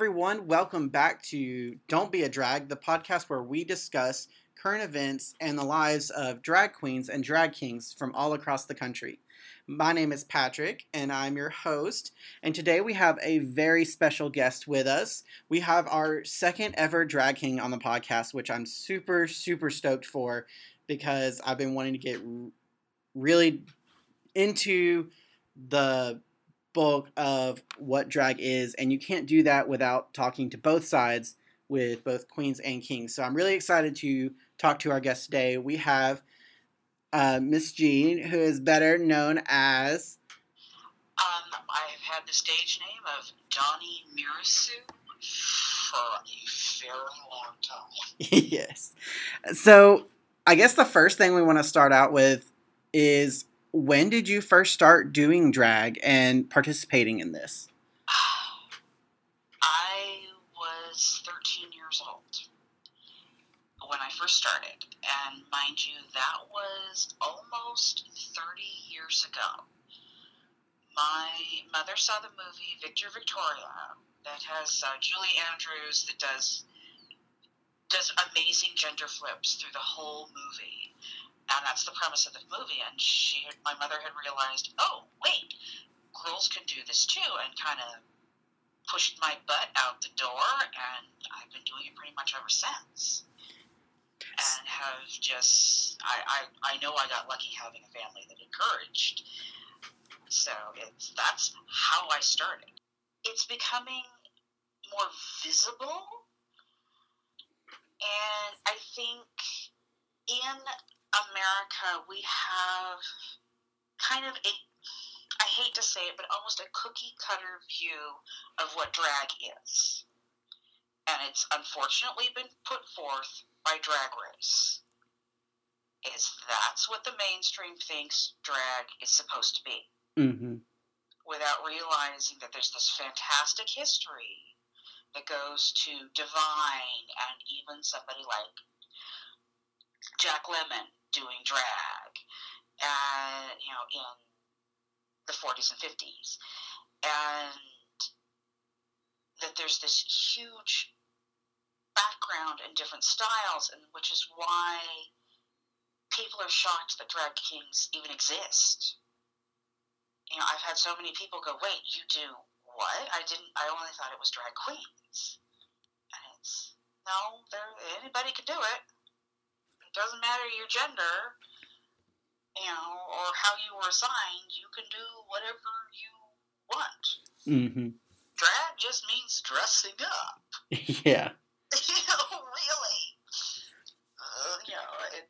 everyone. Welcome back to Don't Be a Drag, the podcast where we discuss current events and the lives of drag queens and drag kings from all across the country. My name is Patrick, and I'm your host. And today we have a very special guest with us. We have our second ever drag king on the podcast, which I'm super, super stoked for because I've been wanting to get really into the bulk of what drag is, and you can't do that without talking to both sides with both queens and kings. So I'm really excited to talk to our guest today. We have uh, Miss Jean, who is better known as. Um, I've had the stage name of Donnie Mirasu for a very long time. yes. So I guess the first thing we want to start out with is when did you first start doing drag and participating in this? I was 13 years old when I first started. And mind you, that was almost 30 years ago. My mother saw the movie Victor Victoria that has uh, Julie Andrews that does does amazing gender flips through the whole movie and that's the premise of the movie. And she, my mother, had realized, oh wait, girls can do this too, and kind of pushed my butt out the door, and I've been doing it pretty much ever since. And have just, I, I, I know I got lucky having a family that encouraged. So it's that's how I started. It's becoming more visible, and I think in America, we have kind of a, I hate to say it, but almost a cookie cutter view of what drag is. And it's unfortunately been put forth by Drag Race. Is that's what the mainstream thinks drag is supposed to be. Mm-hmm. Without realizing that there's this fantastic history that goes to Divine and even somebody like Jack Lemmon doing drag, and you know, in the 40s and 50s, and that there's this huge background and different styles, and which is why people are shocked that drag kings even exist. You know, I've had so many people go, "Wait, you do what? I didn't. I only thought it was drag queens." And it's no, there anybody could do it doesn't matter your gender, you know, or how you were assigned, you can do whatever you want. Mm-hmm. Drag just means dressing up. yeah. you know, really. Uh, you know, it,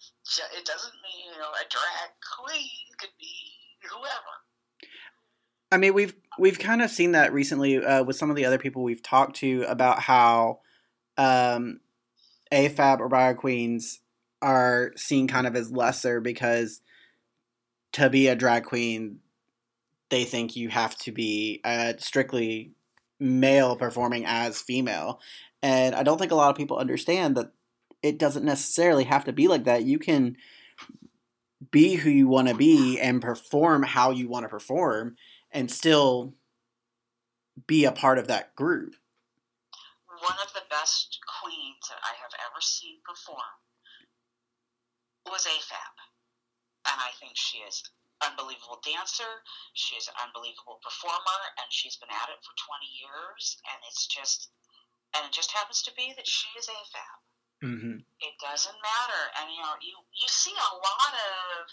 it doesn't mean, you know, a drag queen could be whoever. I mean, we've we've kind of seen that recently uh, with some of the other people we've talked to about how um, AFAB or Bio Queens are seen kind of as lesser because to be a drag queen, they think you have to be uh, strictly male performing as female. And I don't think a lot of people understand that it doesn't necessarily have to be like that. You can be who you want to be and perform how you want to perform and still be a part of that group. One of the best queens that I have ever seen perform was AFAB. And I think she is unbelievable dancer. She is an unbelievable performer, and she's been at it for 20 years. And it's just, and it just happens to be that she is AFAB. Mm-hmm. It doesn't matter, and you know, you you see a lot of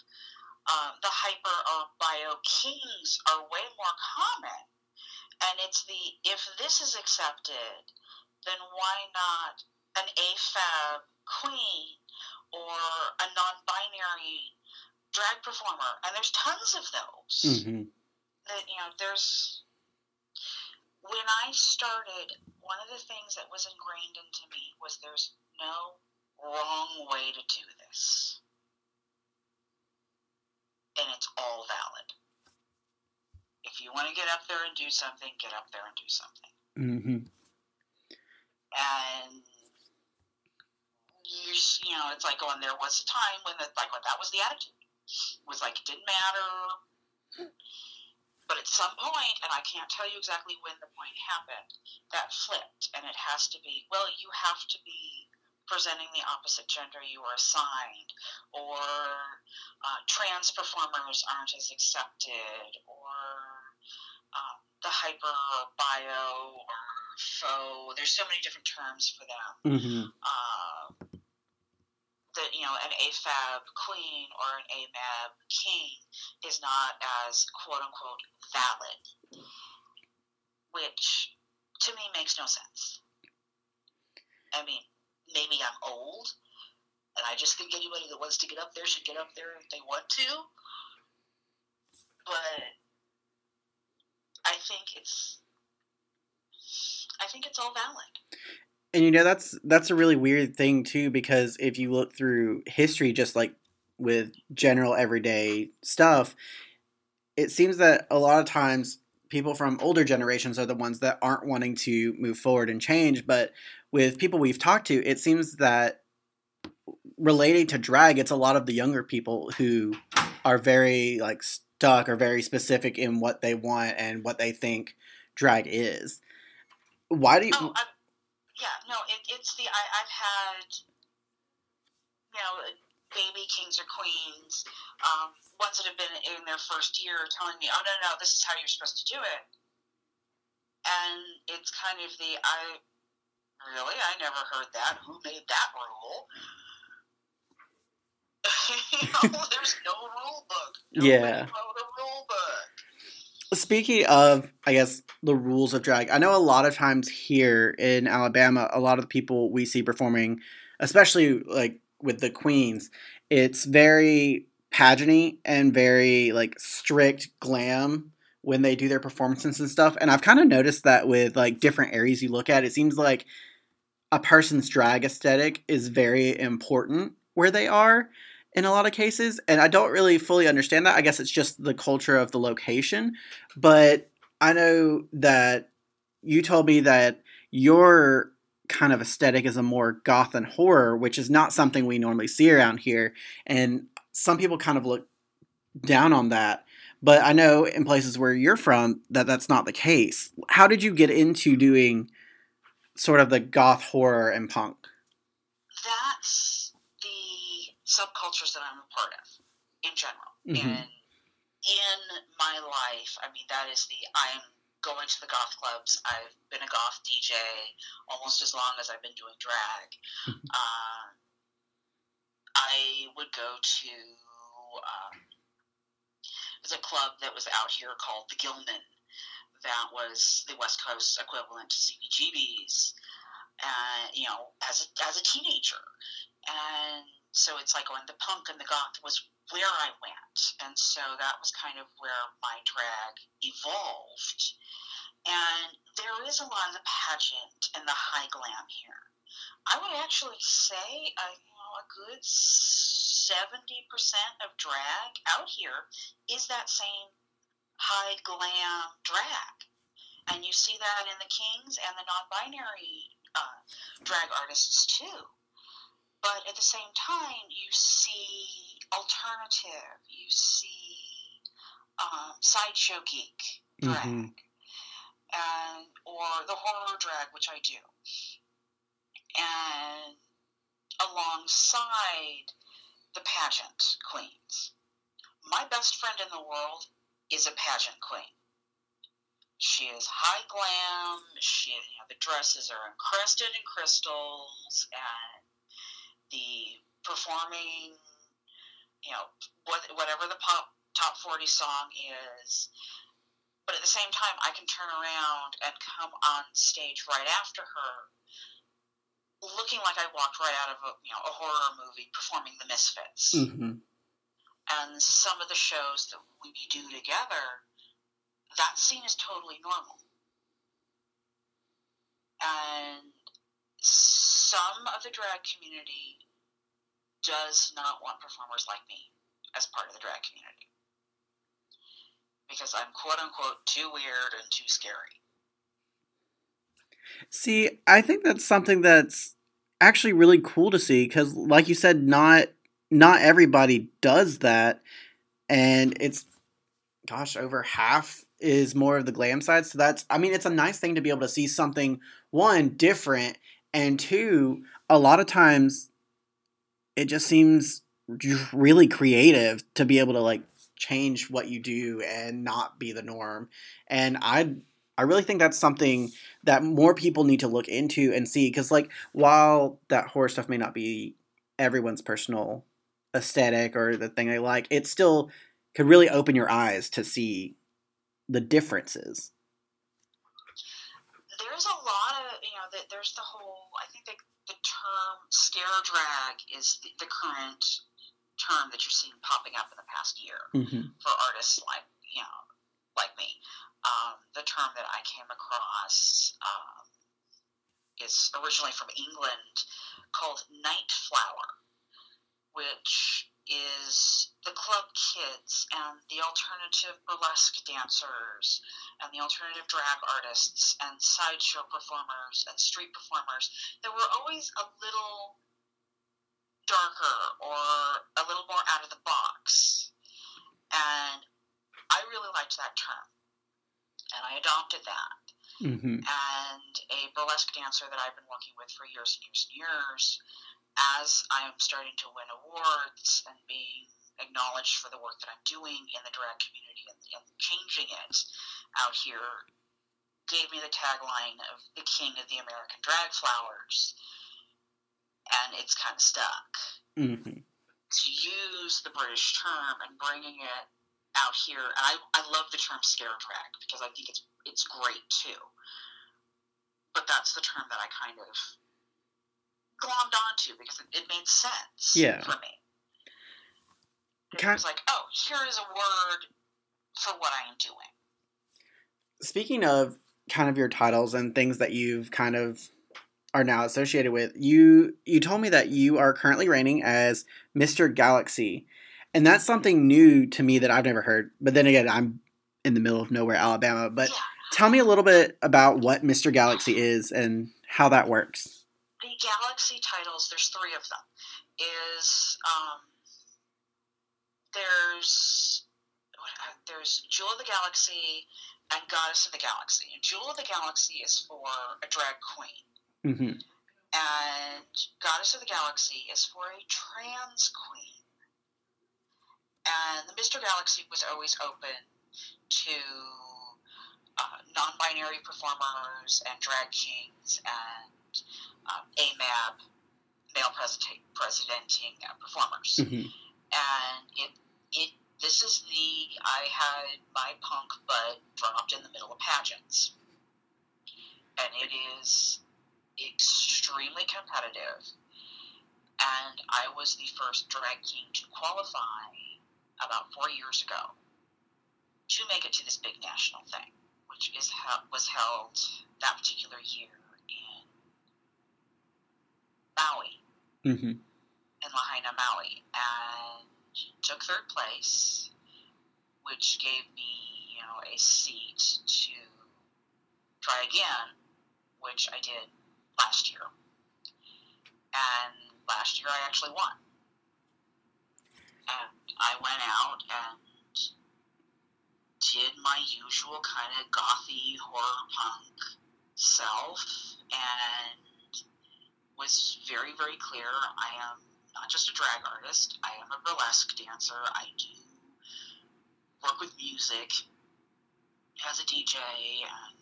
um, the hyper or bio kings are way more common, and it's the if this is accepted, then why not an AFAB queen or a non-binary drag performer, and there's tons of those. Mm-hmm. That you know, there's when I started, one of the things that was ingrained into me was there's no wrong way to do this, and it's all valid. If you want to get up there and do something, get up there and do something. Mm-hmm. And you, you know, it's like going. There was a time when the, like that was the attitude. It was like it didn't matter. But at some point, and I can't tell you exactly when the point happened, that flipped, and it has to be well, you have to be presenting the opposite gender you were assigned, or uh, trans performers aren't as accepted, or um, the hyper or bio or faux. There's so many different terms for them. Mm-hmm. Uh, that you know, an AFAB queen or an AMAB king is not as quote unquote valid, which to me makes no sense. I mean, maybe I'm old, and I just think anybody that wants to get up there should get up there if they want to. But I think it's, I think it's all valid. And you know that's that's a really weird thing too because if you look through history just like with general everyday stuff it seems that a lot of times people from older generations are the ones that aren't wanting to move forward and change. But with people we've talked to it seems that relating to drag it's a lot of the younger people who are very like stuck or very specific in what they want and what they think drag is. Why do you Oh, yeah, no, it, it's the I, I've had, you know, baby kings or queens, um, ones that have been in their first year, telling me, "Oh no, no, this is how you're supposed to do it," and it's kind of the I really I never heard that. Who made that rule? you know, there's no rule book. Nobody Yeah. rule book. Speaking of, I guess, the rules of drag, I know a lot of times here in Alabama, a lot of the people we see performing, especially like with the queens, it's very pageanty and very like strict glam when they do their performances and stuff. And I've kind of noticed that with like different areas you look at, it seems like a person's drag aesthetic is very important where they are in a lot of cases and i don't really fully understand that. I guess it's just the culture of the location. But i know that you told me that your kind of aesthetic is a more goth and horror which is not something we normally see around here. And some people kind of look down on that. But i know in places where you're from that that's not the case. How did you get into doing sort of the goth horror and punk that's the subcultures that I'm a part of in general. Mhm. And in my life, I mean, that is the I'm going to the goth clubs. I've been a goth DJ almost as long as I've been doing drag. uh, I would go to um, there's a club that was out here called the Gilman. That was the West Coast equivalent to CBGB's. Uh, you know, as a, as a teenager, and so it's like going the punk and the goth was where I went, and so that was kind of where my drag evolved. And there is a lot of the pageant and the high glam here. I would actually say, uh, you know, a good seventy percent of drag out here is that same high glam drag, and you see that in the Kings and the non-binary uh, drag artists too. But at the same time, you see alternative, you see um, sideshow geek drag, Mhm. and or the horror drag, which I do, and alongside the pageant queens. My best friend in the world is a pageant queen. She is high glam. She, you know, the dresses are encrusted in crystals, and the performing, you know, what, whatever the pop top forty song is. But at the same time, I can turn around and come on stage right after her, looking like I walked right out of a you know a horror movie, performing the Misfits Mhm. and some of the shows that we do together, that scene is totally normal. And some of the drag community does not want performers like me as part of the drag community. Because I'm quote unquote too weird and too scary. See, I think that's something that's actually really cool to see because, like you said, not not everybody does that, and it's gosh over half is more of the glam side. So that's, I mean, it's a nice thing to be able to see something, one, different, and two, a lot of times it just seems really creative to be able to like change what you do and not be the norm. And I I really think that's something that more people need to look into and see because like while that horror stuff may not be everyone's personal aesthetic or the thing they like, it still could really open your eyes to see the differences. There's a lot of you know there's the whole term scare drag is the, the current term that you're seeing popping up in the past year mm-hmm. for artists like you know like me. Um, the term that I came across um, is originally from England called night flower, which is the club kids and the alternative burlesque dancers and the alternative drag artists and sideshow performers and street performers that were always a little darker or a little more out of the box. And I really liked that term. And I adopted that. Mm-hmm. And a burlesque dancer that I've been working with for years and years and years, as I'm starting to win awards and being acknowledged for the work that I'm doing in the drag community and, and changing it out here, gave me the tagline of the king of the American drag flowers and it's kind of stuck. Mm-hmm. To use the British term and bringing it out here, and I, I love the term scare drag because I think it's it's great too. But that's the term that I kind of glommed onto because it, it made sense yeah. for me. It was like, oh, here is a word for what I am doing. Speaking of kind of your titles and things that you've kind of are now associated with. You you told me that you are currently reigning as Mr. Galaxy. And that's something new to me that I've never heard. But then again, I'm in the middle of nowhere, Alabama. But yeah. tell me a little bit about what Mr. Galaxy is and how that works. Galaxy titles there's three of them is um, there's uh, there's jewel of the galaxy and goddess of the galaxy. And jewel of the galaxy is for a drag queen. Hmm and goddess of the galaxy is for a trans queen. And the mr galaxy was always open to uh, non-binary performers and drag kings and um, AMAB, male president, presidenting uh, performers. hmm And it, it, this is the, I had my punk butt dropped in the middle of pageants. And it is extremely competitive. And I was the first drag king to qualify about four years ago to make it to this big national thing, which is hel- was held that particular year Maui, hmm in Lahaina, Maui, and took third place, which gave me, you know, a seat to try again, which I did last year. And last year I actually won. And I went out and did my usual kind of gothy horror punk self and was very, very clear I am not just a drag artist, I am a burlesque dancer. I do work with music as a DJ and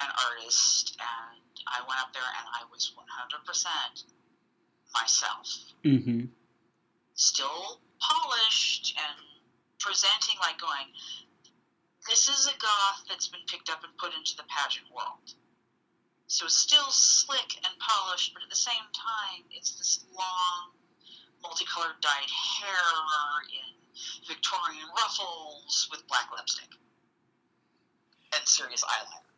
an artist, and I went up there and I was 100% myself. hmm Still polished and presenting like going, this is a goth that's been picked up and put into the pageant world. So it's still slick and polished, but at the same time, it's this long, multicolored dyed hair in Victorian ruffles with black lipstick and serious eyeliner.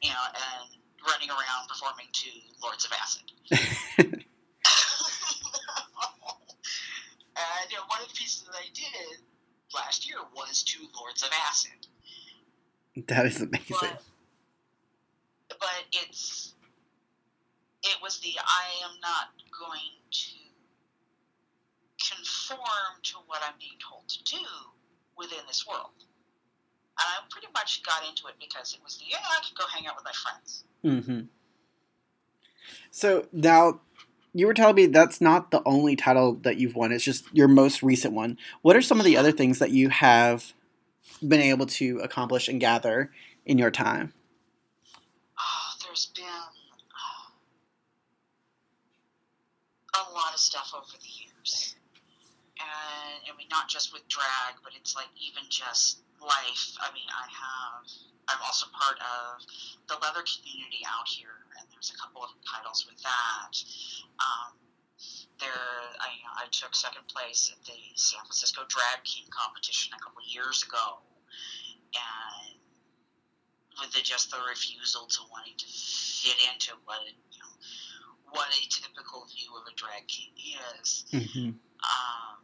You know, and running around performing to Lords of Acid. and you know, one of the pieces that I did last year was to Lords of Acid. That is amazing. But, but it's it was the I am not going to conform to what I'm being told to do within this world. And I pretty much got into it because it was the yeah, I could go hang out with my friends. Mm-hmm. So now you were telling me that's not the only title that you've won. It's just your most recent one. What are some of the other things that you have been able to accomplish and gather in your time? Oh, there's been a lot of stuff over the years. And I mean, not just with drag, but it's like even just life. I mean, I have, I'm also part of the leather community out here, and there's a couple of titles with that. Um, there, I, I took second place at the San Francisco Drag King competition a couple of years ago, and with the, just the refusal to wanting to fit into what you know what a typical view of a drag king is. Mm-hmm. Um,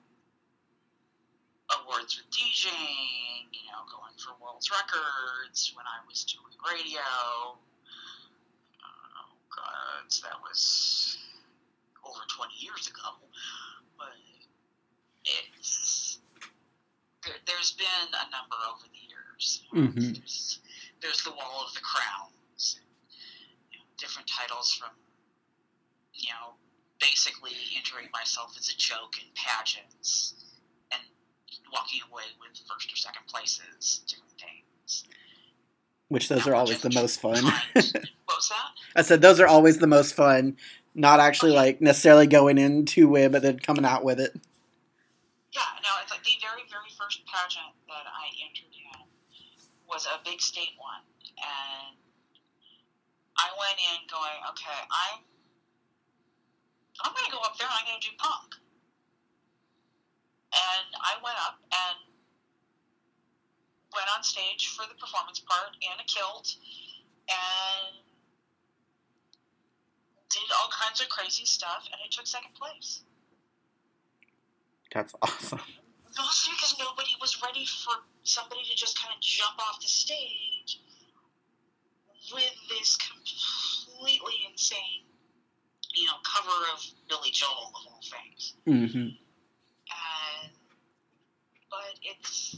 awards with DJing, you know, going for world's records when I was doing radio. Oh God, that was over 20 years ago. But it's there, has been a number over the years. Mm-hmm. There's, there's the Wall of the Crowns, you know, different titles from, you know, basically entering myself as a joke in pageants and walking away with first or second places, different things. Which those are always the most fun. what was that? I said those are always the most fun. Not actually like necessarily going into it, way but then coming out with it. Yeah, no, it's like the very, very first pageant that I entered was a big state one, and I went in going, okay, I'm, I'm going to go up there and I'm going to do punk. And I went up and went on stage for the performance part in a kilt and did all kinds of crazy stuff, and it took second place. That's awesome. Mostly because nobody was ready for somebody to just kind of jump off the stage with this completely insane, you know, cover of Billy Joel of all things. Mm-hmm. And but it's,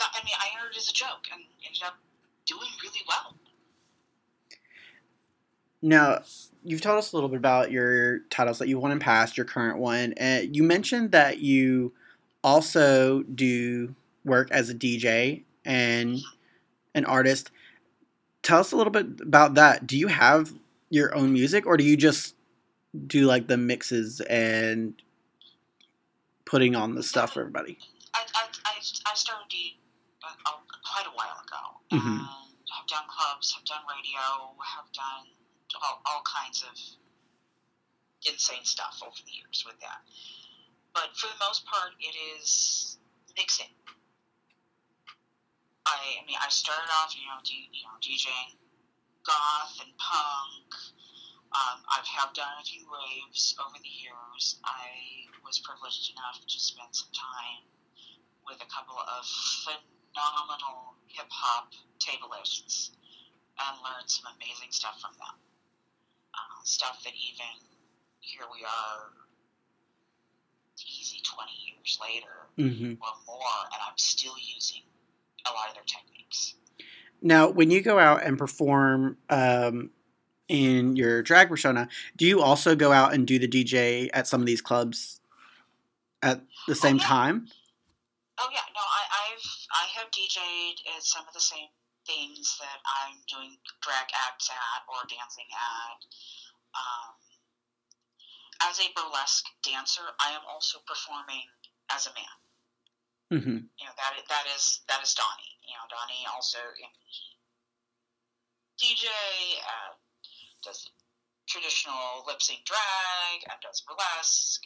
I mean, I entered as a joke and ended up doing really well. Now, you've told us a little bit about your titles that you won in past, your current one, and you mentioned that you also do work as a DJ and an artist. Tell us a little bit about that. Do you have your own music, or do you just do like the mixes and putting on the stuff for everybody? I, I, I, I started uh, quite a while ago. Mm-hmm. And have done clubs, have done radio, have done all, all kinds of insane stuff over the years with that. But for the most part, it is mixing. I, I mean, I started off, you know, D, you know, DJing goth and punk. Um, I have done a few raves over the years. I was privileged enough to spend some time with a couple of phenomenal hip hop tablists and learned some amazing stuff from them stuff that even here we are, easy 20 years later mm-hmm. or more, and I'm still using a lot of their techniques. Now, when you go out and perform um, in your drag persona, do you also go out and do the DJ at some of these clubs at the same oh, yeah. time? Oh yeah, no, I, I've I have DJed at some of the same things that I'm doing drag acts at or dancing at. Um, as a burlesque dancer, I am also performing as a man. Mm-hmm. You know that that is that is Donnie. You know Donnie also you know, DJ uh, does traditional lip sync drag and does burlesque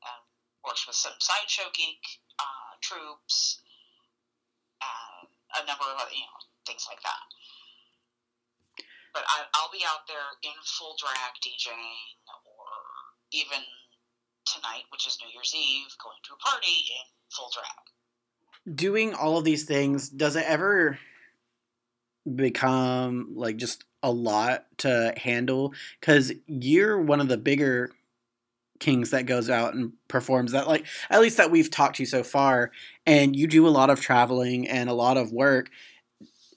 and works with some sideshow geek uh, troupes and a number of other, you know things like that. But I, I'll be out there in full drag DJing, or even tonight, which is New Year's Eve, going to a party in full drag. Doing all of these things, does it ever become like just a lot to handle? Because you're one of the bigger kings that goes out and performs that like at least that we've talked to so far and you do a lot of traveling and a lot of work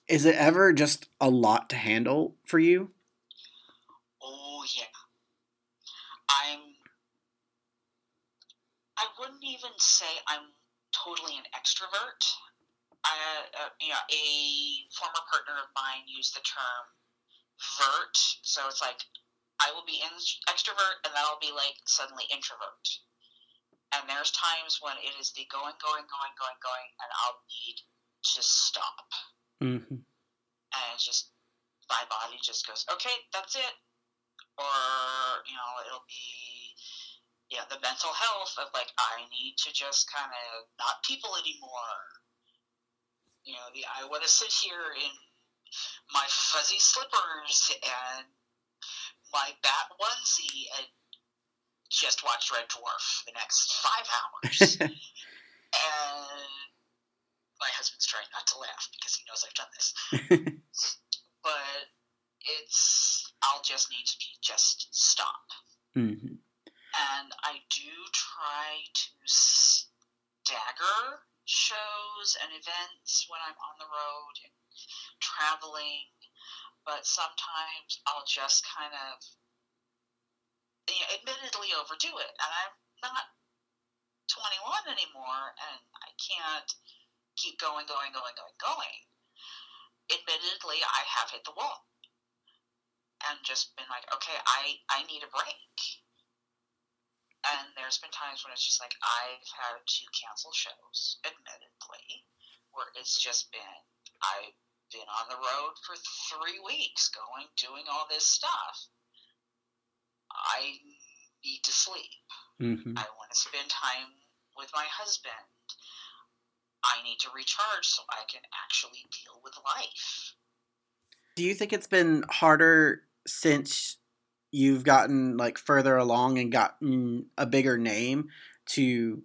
is it ever just a lot to handle for you Oh yeah. I'm. I wouldn't even say I'm totally an extrovert. I, uh, you know, a former partner of mine used the term vert, so it's like I will be in extrovert and then I'll be like suddenly introvert. And there's times when it is the going, going, going, going, going, and I'll need to stop. Mm-hmm. And it's just my body just goes, okay, that's it. Or, you know, it'll be yeah, the mental health of like I need to just kind of not people anymore. You know, the I want to sit here in my fuzzy slippers and my bat onesie and just watch Red Dwarf the next five hours. and my husband's trying not to laugh because he knows I've done this. but it's I'll just need to be just stop. mm-hmm. And I do try to stagger shows and events when I'm on the road and traveling, but sometimes I'll just kind of you know, admittedly overdo it. And I'm not 21 anymore, and I can't keep going, going, going, going, going. Admittedly, I have hit the wall and just been like, okay, I, I need a break. And there's been times when it's just like I've had to cancel shows, admittedly, where it's just been I've been on the road for three weeks, going, doing all this stuff. I need to sleep. Mm-hmm. I want to spend time with my husband. I need to recharge so I can actually deal with life. do you think it's been harder since you've gotten like further along and gotten a bigger name to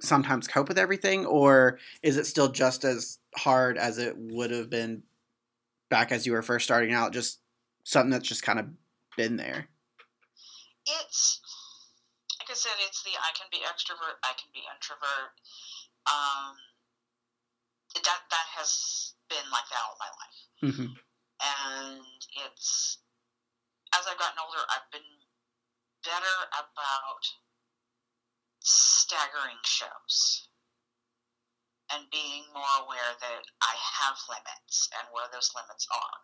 sometimes cope with everything or is it still just as hard as it would have been back as you were first starting out just something that's just kind of been there It's like I said, it's the I can be extrovert, I can be introvert. Um, that that has been like that all my life. mm-hmm. and it's as I've gotten older, I've been better about staggering shows and being more aware that I have limits and where those limits are.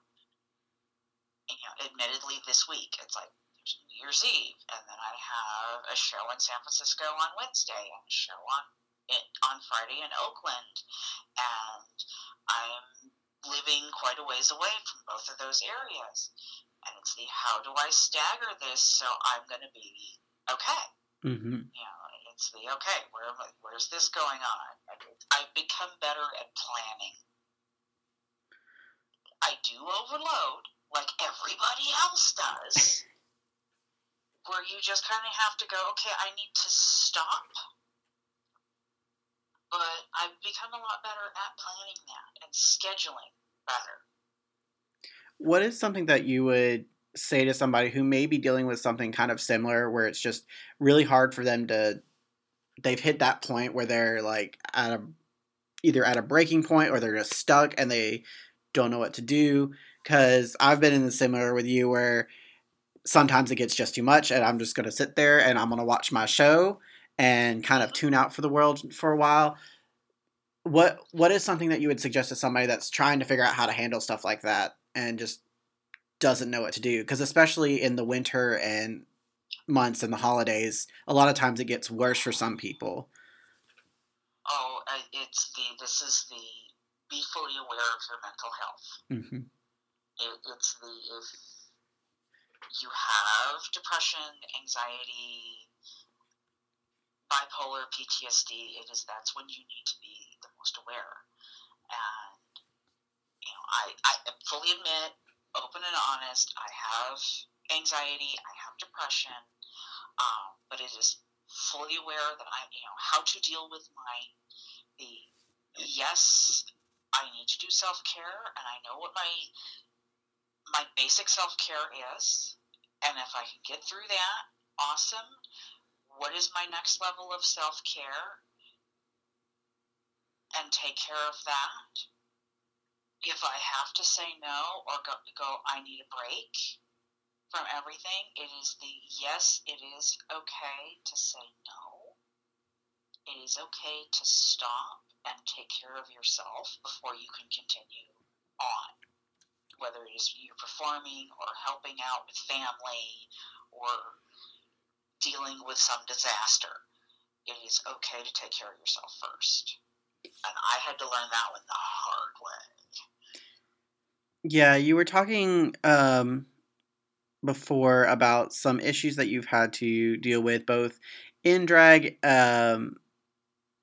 You know, admittedly, this week it's like there's New Year's Eve, and then I have a show in San Francisco on Wednesday and a show on it on Friday in Oakland, and I'm living quite a ways away from both of those areas. And it's the how do I stagger this so I'm going to be okay? Mm-hmm. You know, it's the okay, where am I, where's this going on? I've become better at planning. I do overload like everybody else does, where you just kind of have to go, okay, I need to stop. But I've become a lot better at planning that and scheduling better. what is something that you would say to somebody who may be dealing with something kind of similar where it's just really hard for them to they've hit that point where they're like at a either at a breaking point or they're just stuck and they don't know what to do because i've been in the similar with you where sometimes it gets just too much and i'm just going to sit there and i'm going to watch my show and kind of tune out for the world for a while what what is something that you would suggest to somebody that's trying to figure out how to handle stuff like that and just doesn't know what to do? Because especially in the winter and months and the holidays a lot of times it gets worse for some people. Oh, uh, it's the this is the be fully aware of your mental health. hmm It, it's the if you have depression, anxiety, bipolar, PTSD, it is that's when you need to be the most aware. And you know, I, I fully admit, open and honest, I have anxiety, I have depression, um, but it is fully aware that I, you know, how to deal with my the yes, I need to do self care, and I know what my my basic self care is, and if I can get through that, Awesome. What is my next level of self care? And take care of that. If I have to say no or go, go I need a break from everything, it is the yes, it is okay to say no. It is okay to stop and take care of yourself before you can continue on. Whether it is you're performing or helping out with family or dealing with some disaster, it is okay to take care of yourself first. And I had to learn that one the hard way. Yeah, you were talking um, before about some issues that you've had to deal with, both in drag, um,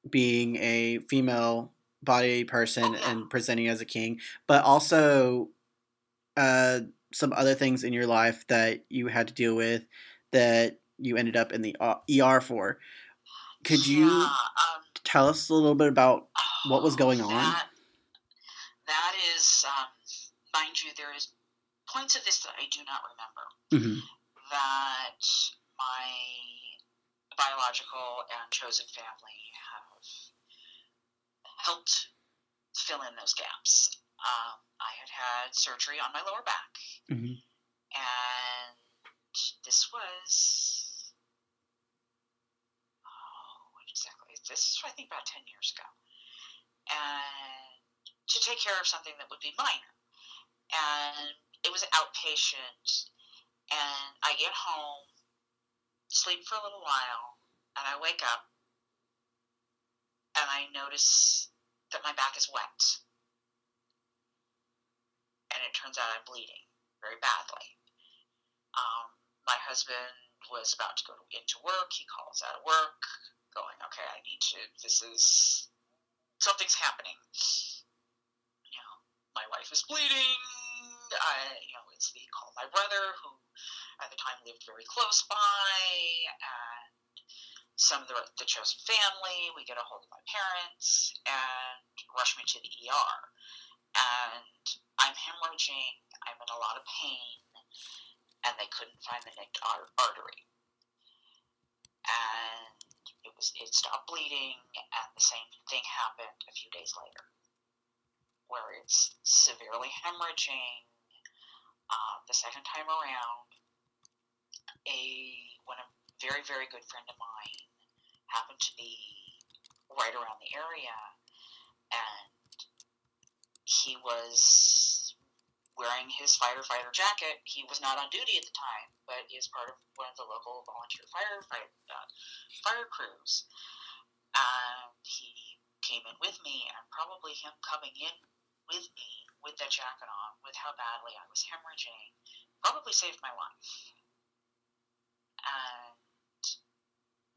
being a female body person and presenting as a king, but also uh, some other things in your life that you had to deal with that you ended up in the ER for. Could you Yeah, um, tell us a little bit about what was going on? That, that is, um, mind you, there is points of this that I do not remember. hmm That my biological and chosen family have helped fill in those gaps. Um, I had had surgery on my lower back, hmm and this was oh, what exactly? This is I think about ten years ago, and to take care of something that would be minor, and it was outpatient, and I get home, sleep for a little while, and I wake up, and I notice that my back is wet, and it turns out I'm bleeding very badly. Um, my husband was about to go into work. He calls out of work, going, "Okay, I need to. This is something's happening. You know, my wife is bleeding. I, you know, it's the call my brother, who at the time lived very close by, and some of the, the chosen family. We get a hold of my parents and rush me to the ER. And I'm hemorrhaging. I'm in a lot of pain, and they couldn't find the nicked artery. And was it stopped bleeding, and the same thing happened a few days later, where it's severely hemorrhaging. Um, the second time around, a one a very very good friend of mine happened to be right around the area, and he was wearing his firefighter jacket. He was not on duty at the time, but he is part of one of the local volunteer firefight uh, fire crews. And he came in with me, and probably him coming in with me with that jacket on, with how badly I was hemorrhaging, probably saved my life. And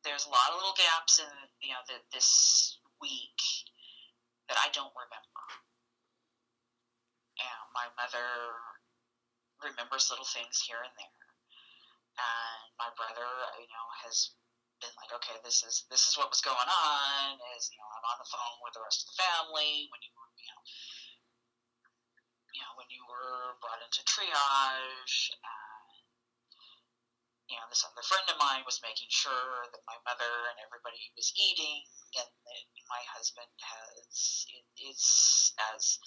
there's a lot of little gaps in you know the, this week that I don't remember. And my mother remembers little things here and there. And my brother, you know, has been like, okay, this is this is what was going on. Is you know, I'm on the phone with the rest of the family when you were, you know, you know, when you were brought into triage. And, you know, this other friend of mine was making sure that my mother and everybody was eating, and that my husband has is as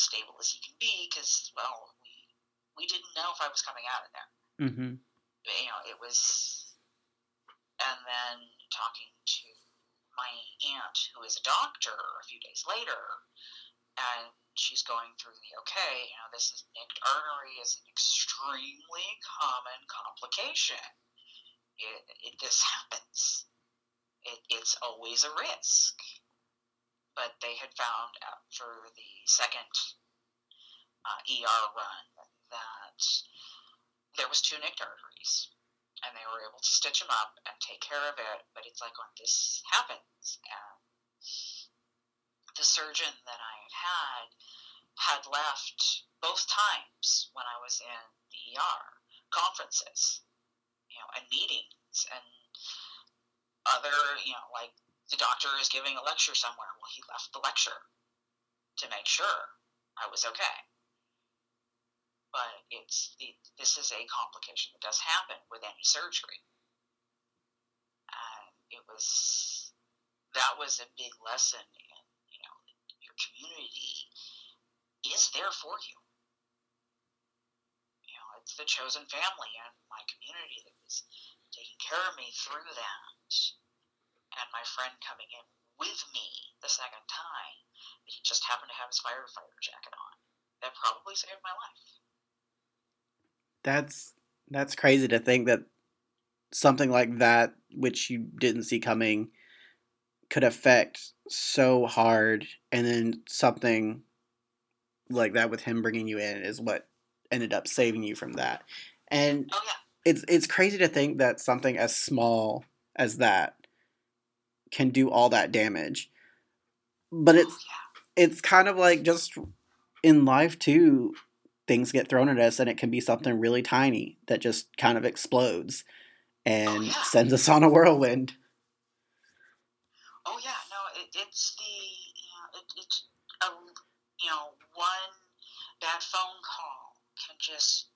stable as he can be because, well, we we didn't know if I was coming out of there. hmm You know, it was, and then talking to my aunt who is a doctor a few days later, and she's going through the okay. You know, this is nicked artery is an extremely common complication. It, it this happens. It, it's always a risk. But they had found after the second uh, ER run that there was two nicked arteries, and they were able to stitch them up and take care of it. But it's like when this happens, and the surgeon that I had had had left both times when I was in the ER conferences, you know, and meetings and other, you know, like the doctor is giving a lecture somewhere. Well, he left the lecture to make sure I was okay. But it's this is a complication that does happen with any surgery. And it was that was a big lesson in you know your community is there for you. You know, it's the chosen family and my community that was taking care of me through that. And my friend coming in with me the second time, he just happened to have his firefighter jacket on. That probably saved my life. That's that's crazy to think that something like that, which you didn't see coming, could affect so hard, and then something like that with him bringing you in is what ended up saving you from that. And Oh yeah. it's it's crazy to think that something as small as that can do all that damage. But it's oh, yeah. it's kind of like just in life too things get thrown at us and it can be something really tiny that just kind of explodes and yeah. sends us on a whirlwind. Oh yeah, no, it, it's the you know, it, it's a you know one bad phone call can just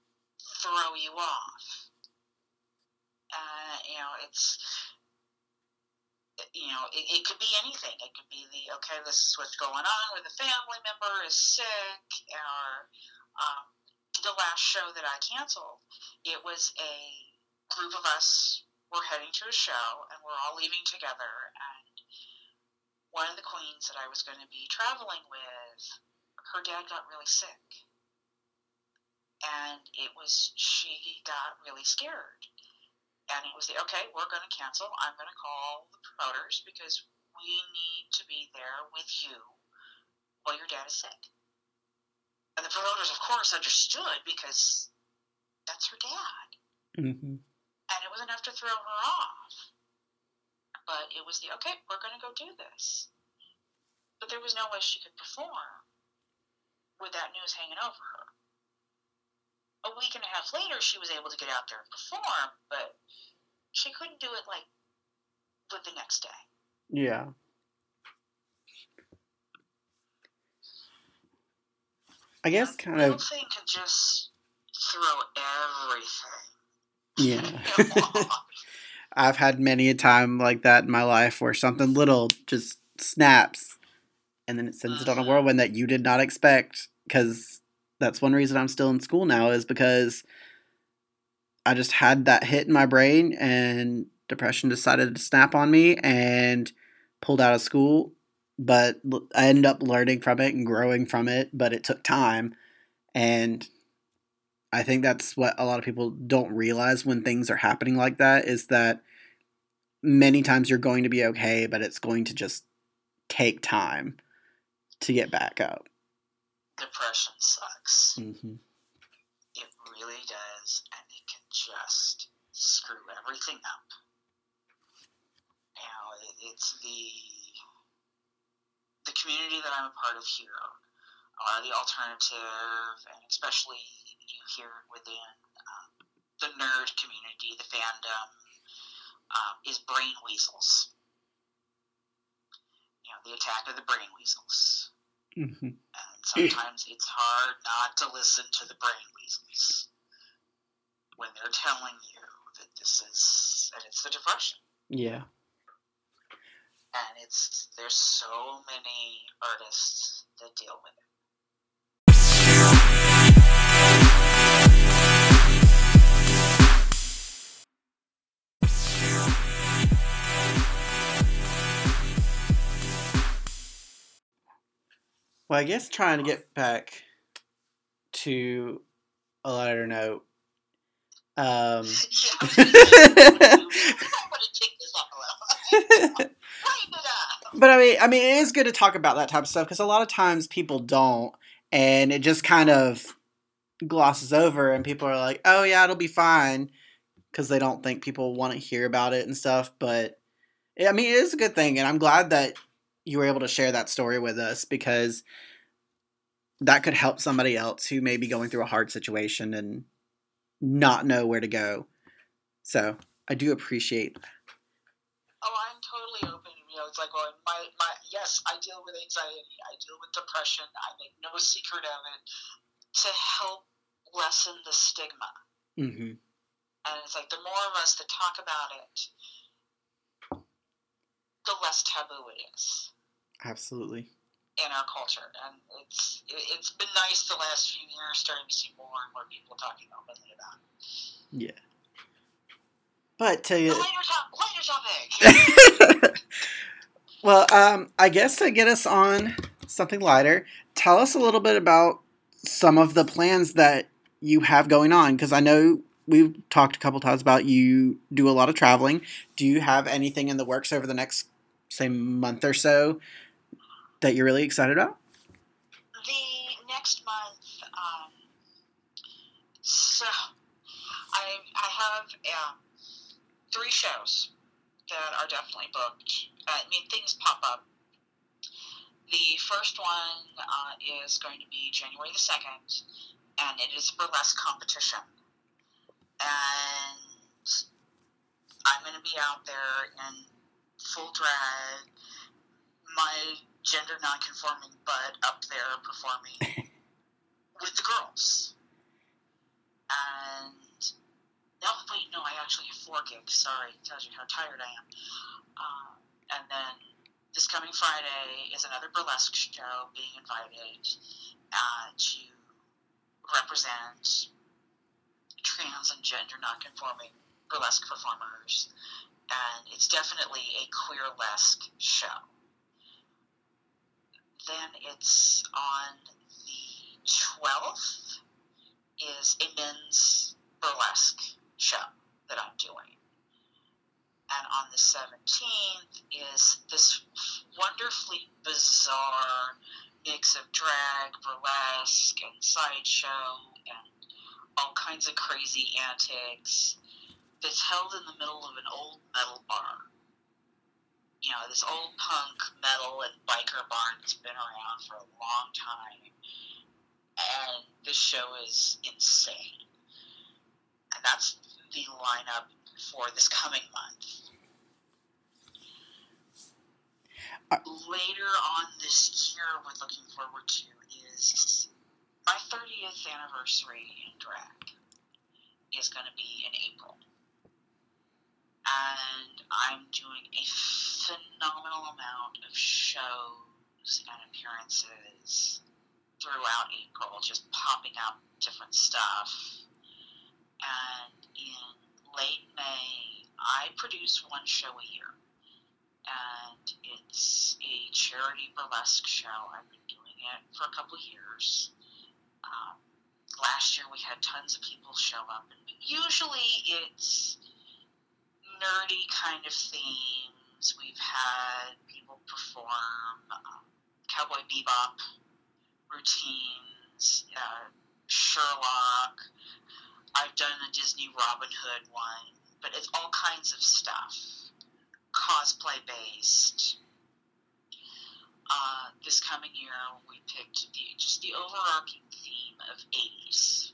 throw you off. Uh, you know, it's you know it, it could be anything. It could be the okay, this is what's going on, or the family member is sick, or um, the last show that I canceled, it was a group of us were heading to a show and we're all leaving together and one of the queens that I was going to be traveling with, her dad got really sick. And it was, she got really scared. And it was the, okay, we're going to cancel. I'm going to call the promoters because we need to be there with you while your dad is sick. And the promoters, of course, understood because that's her dad Mm-hmm. and it was enough to throw her off. But it was the okay, we're going to go do this. But there was no way she could perform with that news hanging over her. A week and a half later, she was able to get out there and perform, but she couldn't do it like with the next day. Yeah. I guess kind of thing could just throw everything. yeah. I've had many a time like that in my life where something little just snaps and then it sends it on a Mhm. whirlwind that you did not expect because that's one reason I'm still in school now is because I just had that hit in my brain and depression decided to snap on me and pulled out of school but I ended up learning from it and growing from it but it took time and I think that's what a lot of people don't realize when things are happening like that is that many times you're going to be okay, but it's going to just take time to get back up. Depression sucks. Mm-hmm. It really does, and it can just screw everything up. You know, it's the the community that I'm a part of here, a lot of the alternative, and especially you hear within um, the nerd community, the fandom, um, is brain weasels. You know, the attack of the brain weasels. Mm-hmm. Sometimes it's hard not to listen to the brain weasels when they're telling you that this is that it's the depression. Yeah. And it's there's so many artists that deal with it. Well, I guess trying to get back to a lighter note. Um, Yeah. I'm gonna take this up a little. Lighten it up. but I mean, I mean, it is good to talk about that type of stuff because a lot of times people don't, and it just kind of glosses over, and people are like, "Oh yeah, it'll be fine," because they don't think people want to hear about it and stuff. But I mean, it is a good thing, and I'm glad that you were able to share that story with us because that could help somebody else who may be going through a hard situation and not know where to go. So I do appreciate. Oh, I'm totally open. You know, it's like, well, my, my, yes, I deal with anxiety. I deal with depression. I make no secret of it to help lessen the stigma. hmm And it's like the more of us that talk about it, the less taboo it is Absolutely. in our culture. And it's it, it's been nice the last few years starting to see more and more people talking openly about it. Yeah. But to lighter, top, lighter topic. well, um, I guess to get us on something lighter, tell us a little bit about some of the plans that you have going on because I know we've talked a couple times about you do a lot of traveling. Do you have anything in the works over the next say month or so that you're really excited about? the next month, um, so I I have um, three shows that are definitely booked. I mean, things pop up. The first one uh, is going to be January the second, and it is a burlesque competition. And I'm going to be out there in full drag, my gender nonconforming but up there performing with the girls. And no, wait, no, I actually have four gigs. Sorry, tells you how tired I am. Uh, and then this coming Friday is another burlesque show being invited uh, to represent trans and gender nonconforming burlesque performers. And it's definitely a queer-lesque show. Then it's on the 12th is a men's burlesque show that I'm doing. And on the 17th is this wonderfully bizarre mix of drag, burlesque, and sideshow, and all kinds of crazy antics that's held in the middle of an old metal bar. You know, this old punk metal and biker barn that's been around for a long time. And this show is insane. And that's the lineup for this coming month. Uh, Later on this year, we're looking forward to is my 30th anniversary in drag is going to be in April. And I'm doing a phenomenal amount of shows and appearances throughout April, just popping up different stuff. And in late May, I produce one show a year. And it's a charity burlesque show. I've been doing it for a couple years. Um, last year we had tons of people show up, and usually it's nerdy kind of We've had people perform um, cowboy bebop routines, uh, Sherlock. I've done a Disney Robin Hood one, but it's all kinds of stuff, cosplay based. Uh, this coming year, we picked the, just the overarching theme of 80s.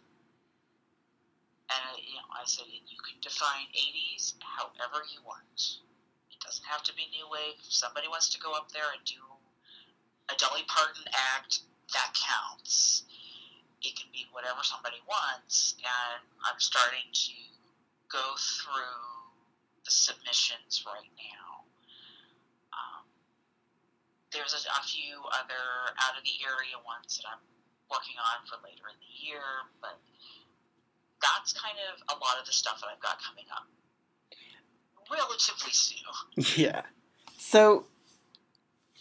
And uh, you know, I said you can define 80s however you want. Doesn't have to be new wave. If somebody wants to go up there and do a Dolly Parton act, that counts. It can be whatever somebody wants, and I'm starting to go through the submissions right now. Um, there's a, a few other out of the area ones that I'm working on for later in the year, but that's kind of a lot of the stuff that I've got coming up relatively soon. Yeah. So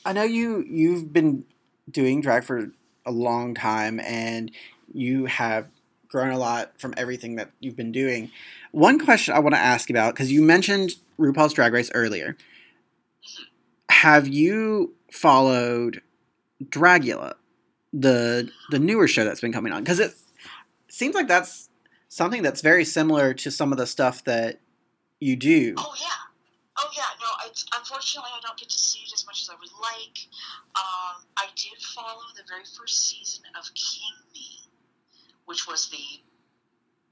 I know you you've been doing drag for a long time and you have grown a lot from everything that you've been doing. One question I want to ask about because you mentioned RuPaul's Drag Race earlier. Have you followed Dragula, the the newer show that's been coming on? Because it seems like that's something that's very similar to some of the stuff that you do. Oh yeah, oh yeah. No, it's, unfortunately I don't get to see it as much as I would like. Um, I did follow the very first season of King Me, which was the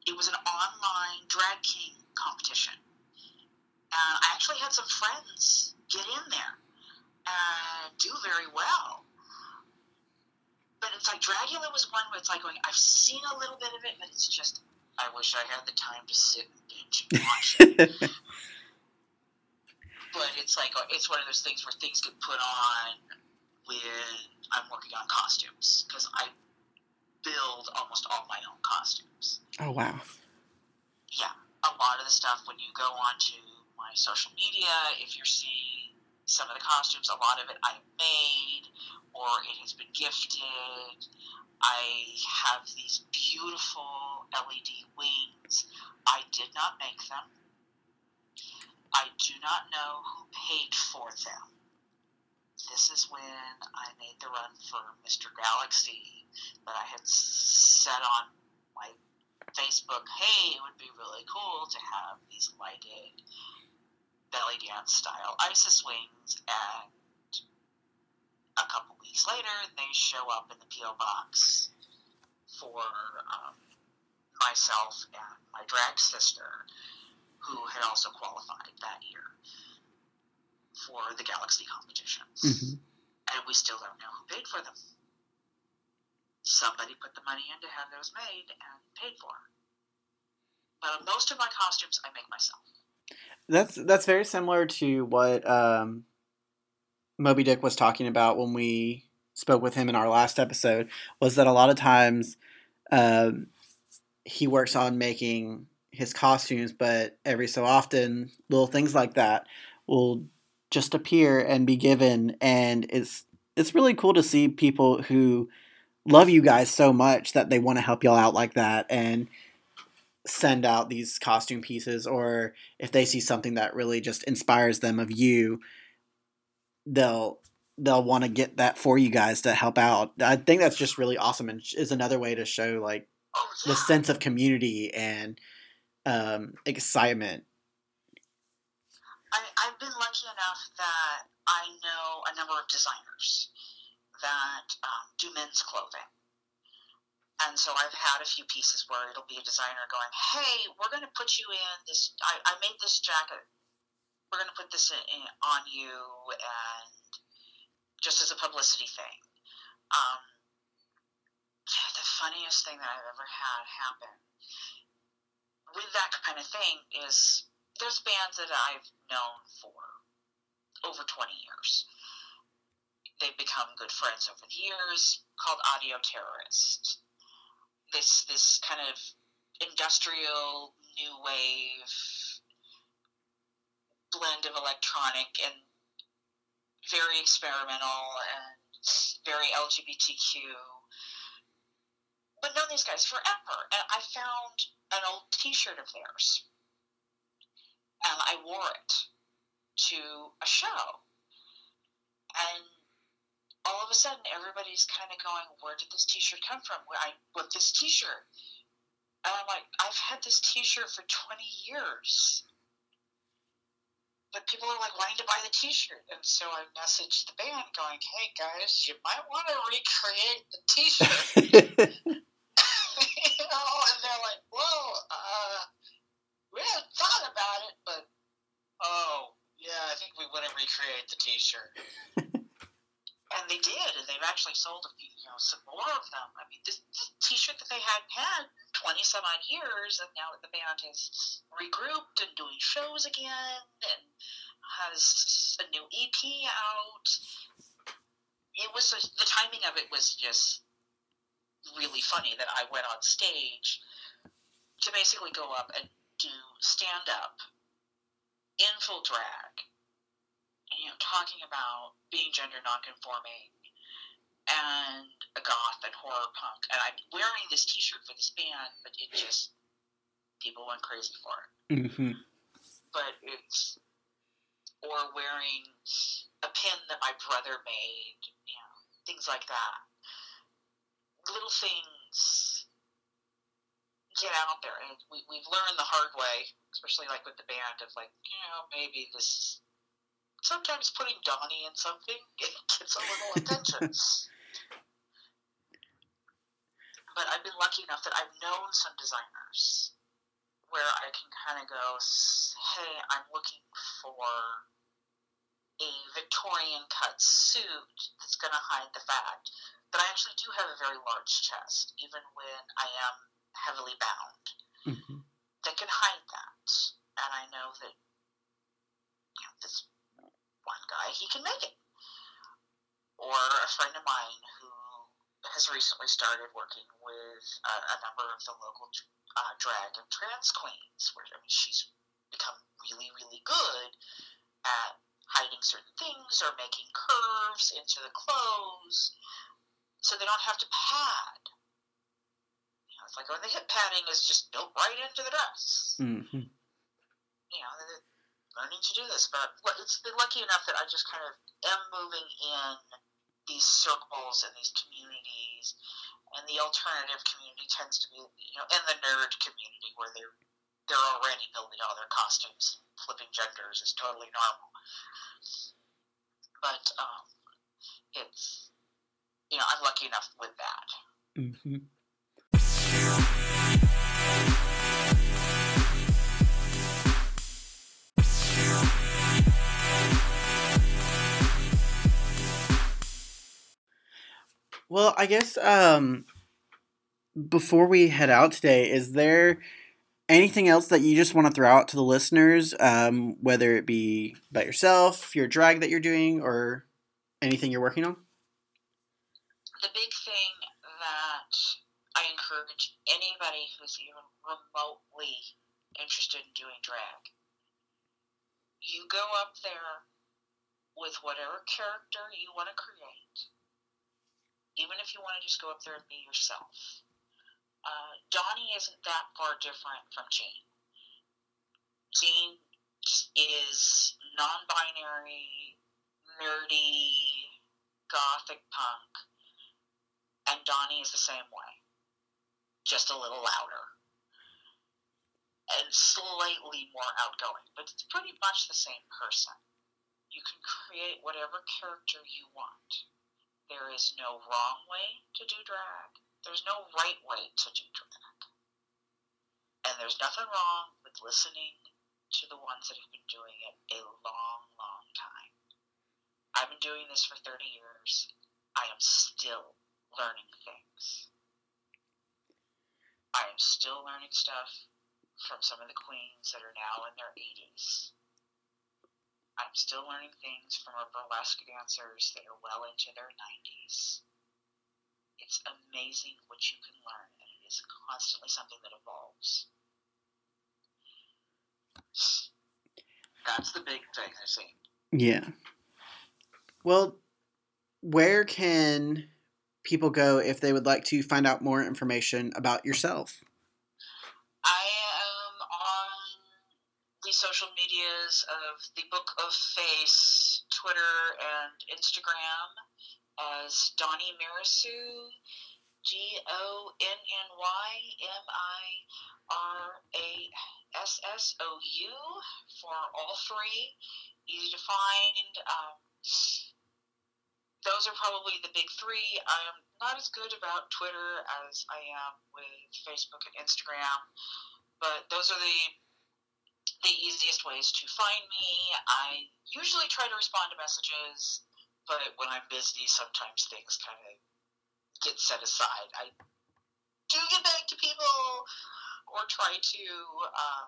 it was an online drag king competition. Uh, I actually had some friends get in there and do very well. But it's like Dragula was one where it's like going, I've seen a little bit of it, but it's just I wish I had the time to sit and binge and watch it. but it's like it's one of those things where things get put on when I'm working on costumes because I build almost all my own costumes. Oh wow. Yeah, a lot of the stuff when you go onto my social media, if you're seeing some of the costumes, a lot of it I made or it has been gifted. I have these beautiful LED wings. I did not make them. I do not know who paid for them. This is when I made the run for Mr. Galaxy that I had said on my Facebook, hey, it would be really cool to have these lighted belly dance style ISIS wings. And a couple weeks later, they show up in the P.O. box for um, myself and my drag sister who had also qualified that year for the Galaxy competitions. Mm-hmm. And we still don't know who paid for them. Somebody put the money in to have those made and paid for. But most of my costumes I make myself. That's that's very similar to what um, Moby Dick was talking about when we spoke with him in our last episode. Was that a lot of times um, he works on making his costumes, but every so often little things like that will just appear and be given, and it's it's really cool to see people who love you guys so much that they want to help y'all out like that and send out these costume pieces or if they see something that really just inspires them of you they'll they'll want to get that for you guys to help out i think that's just really awesome and is another way to show like the sense of community and um, excitement I, I've been lucky enough that I know a number of designers that um, do men's clothing. And so I've had a few pieces where it'll be a designer going, hey, we're going to put you in this. I, I made this jacket. We're going to put this in, in, on you and just as a publicity thing. Um, the funniest thing that I've ever had happen with that kind of thing is there's bands that I've known for over 20 years. They've become good friends over the years, called Audio Terrorist. This this kind of industrial new wave blend of electronic and very experimental and very LGBTQ. But known these guys forever, and I found an old T-shirt of theirs and I wore it to a show. And all of a sudden, everybody's kind of going, "Where did this T-shirt come from?" Where I bought this T-shirt, and I'm like, "I've had this T-shirt for 20 years." But people are like wanting to buy the T-shirt, and so I messaged the band, going, "Hey guys, you might want to recreate the T-shirt." you know, and they're like, "Whoa, uh, we hadn't thought about it, but oh, yeah, I think we want to recreate the T-shirt." and they did, and they've actually sold a few, you know, some more of them. I mean, this, this T-shirt that they had had twenty some odd years, and now that the band has regrouped and doing shows again, and has a new EP out. It was just, the timing of it was just really funny that I went on stage to basically go up and do stand up in full drag, you know, talking about being gender nonconforming and a goth and horror punk, and I'm wearing this T-shirt for this band, but it just people went crazy for it. mm-hmm. But it's or wearing a pin that my brother made, you know, things like that. Little things get out there, and we we've learned the hard way, especially like with the band, of like, you know, maybe this. Sometimes putting Donnie in something gets a little attention. but I've been lucky enough that I've known some designers where I can kind of go, hey, I'm looking for a Victorian cut suit that's going to hide the fact that I actually do have a very large chest, even when I am heavily bound, Mm-hmm. that can hide that. And I know that you know, this one guy, he can make it. Or a friend of mine who has recently started working with a, a number of the local uh, drag and trans queens, where I mean, she's become really, really good at hiding certain things or making curves into the clothes so they don't have to pad. You know, it's like when the hip padding is just built right into the dress. Mm-hmm. You know, learning to do this, but it's been lucky enough that I just kind of am moving in these circles and these communities, and the alternative community tends to be, you know, and the nerd community where they're they're already building all their costumes, flipping genders is totally normal. But um, it's you know I'm lucky enough with that. Mm-hmm. Well, I guess um, before we head out today, is there anything else that you just want to throw out to the listeners, um, whether it be about yourself, your drag that you're doing, or anything you're working on? The big thing that I encourage anybody who's even remotely interested in doing drag, you go up there with whatever character you want to create, even if you want to just go up there and be yourself uh, Donnie isn't that far different from Jean. Jean just is non-binary, nerdy, gothic punk, and Donnie is the same way, just a little louder and slightly more outgoing, but it's pretty much the same person. You can create whatever character you want. There is no wrong way to do drag there's no right way to do drag. And there's nothing wrong with listening to the ones that have been doing it a long, long time. I've been doing this for 30 years. I am still learning things. I am still learning stuff from some of the queens that are now in their 80s. I'm still learning things from our burlesque dancers that are well into their 90s it's amazing what you can learn, and it is constantly something that evolves. That's the big thing I think. Yeah. Well, where can people go if they would like to find out more information about yourself? The social medias of the Book of Face, Twitter, and Instagram as Donnie Mirassou, D O N N Y M I R A S S O U for all three. Easy to find. Um, those are probably the big three. I am not as good about Twitter as I am with Facebook and Instagram, but those are the the easiest ways to find me. I usually try to respond to messages but when I'm busy, sometimes things kind of get set aside. I do get back to people or try to uh,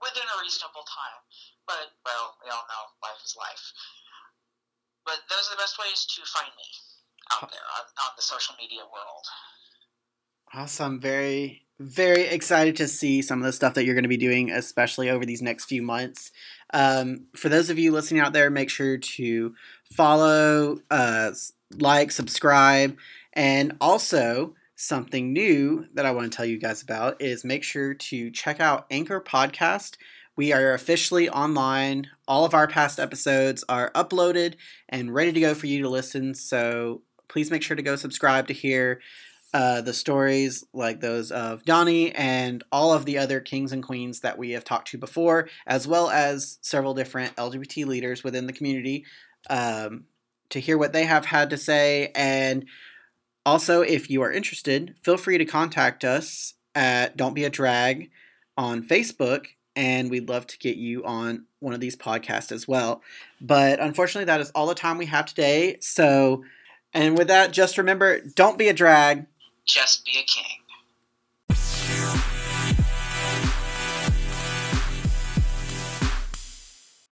within a reasonable time. But, well, we all know life is life. But those are the best ways to find me out there on, on the social media world. Awesome. Very, very excited to see some of the stuff that you're going to be doing, especially over these next few months. Um, for those of you listening out there, make sure to follow, uh, like, subscribe, and also something new that I want to tell you guys about is make sure to check out Anchor Podcast. We are officially online. All of our past episodes are uploaded and ready to go for you to listen. So please make sure to go subscribe to hear uh, the stories like those of Donnie and all of the other kings and queens that we have talked to before, as well as several different LGBT leaders within the community um, to hear what they have had to say. And also, if you are interested, feel free to contact us at Don't Be a Drag on Facebook, and we'd love to get you on one of these podcasts as well. But unfortunately, that is all the time we have today. So, and with that, just remember don't be a drag just be a king.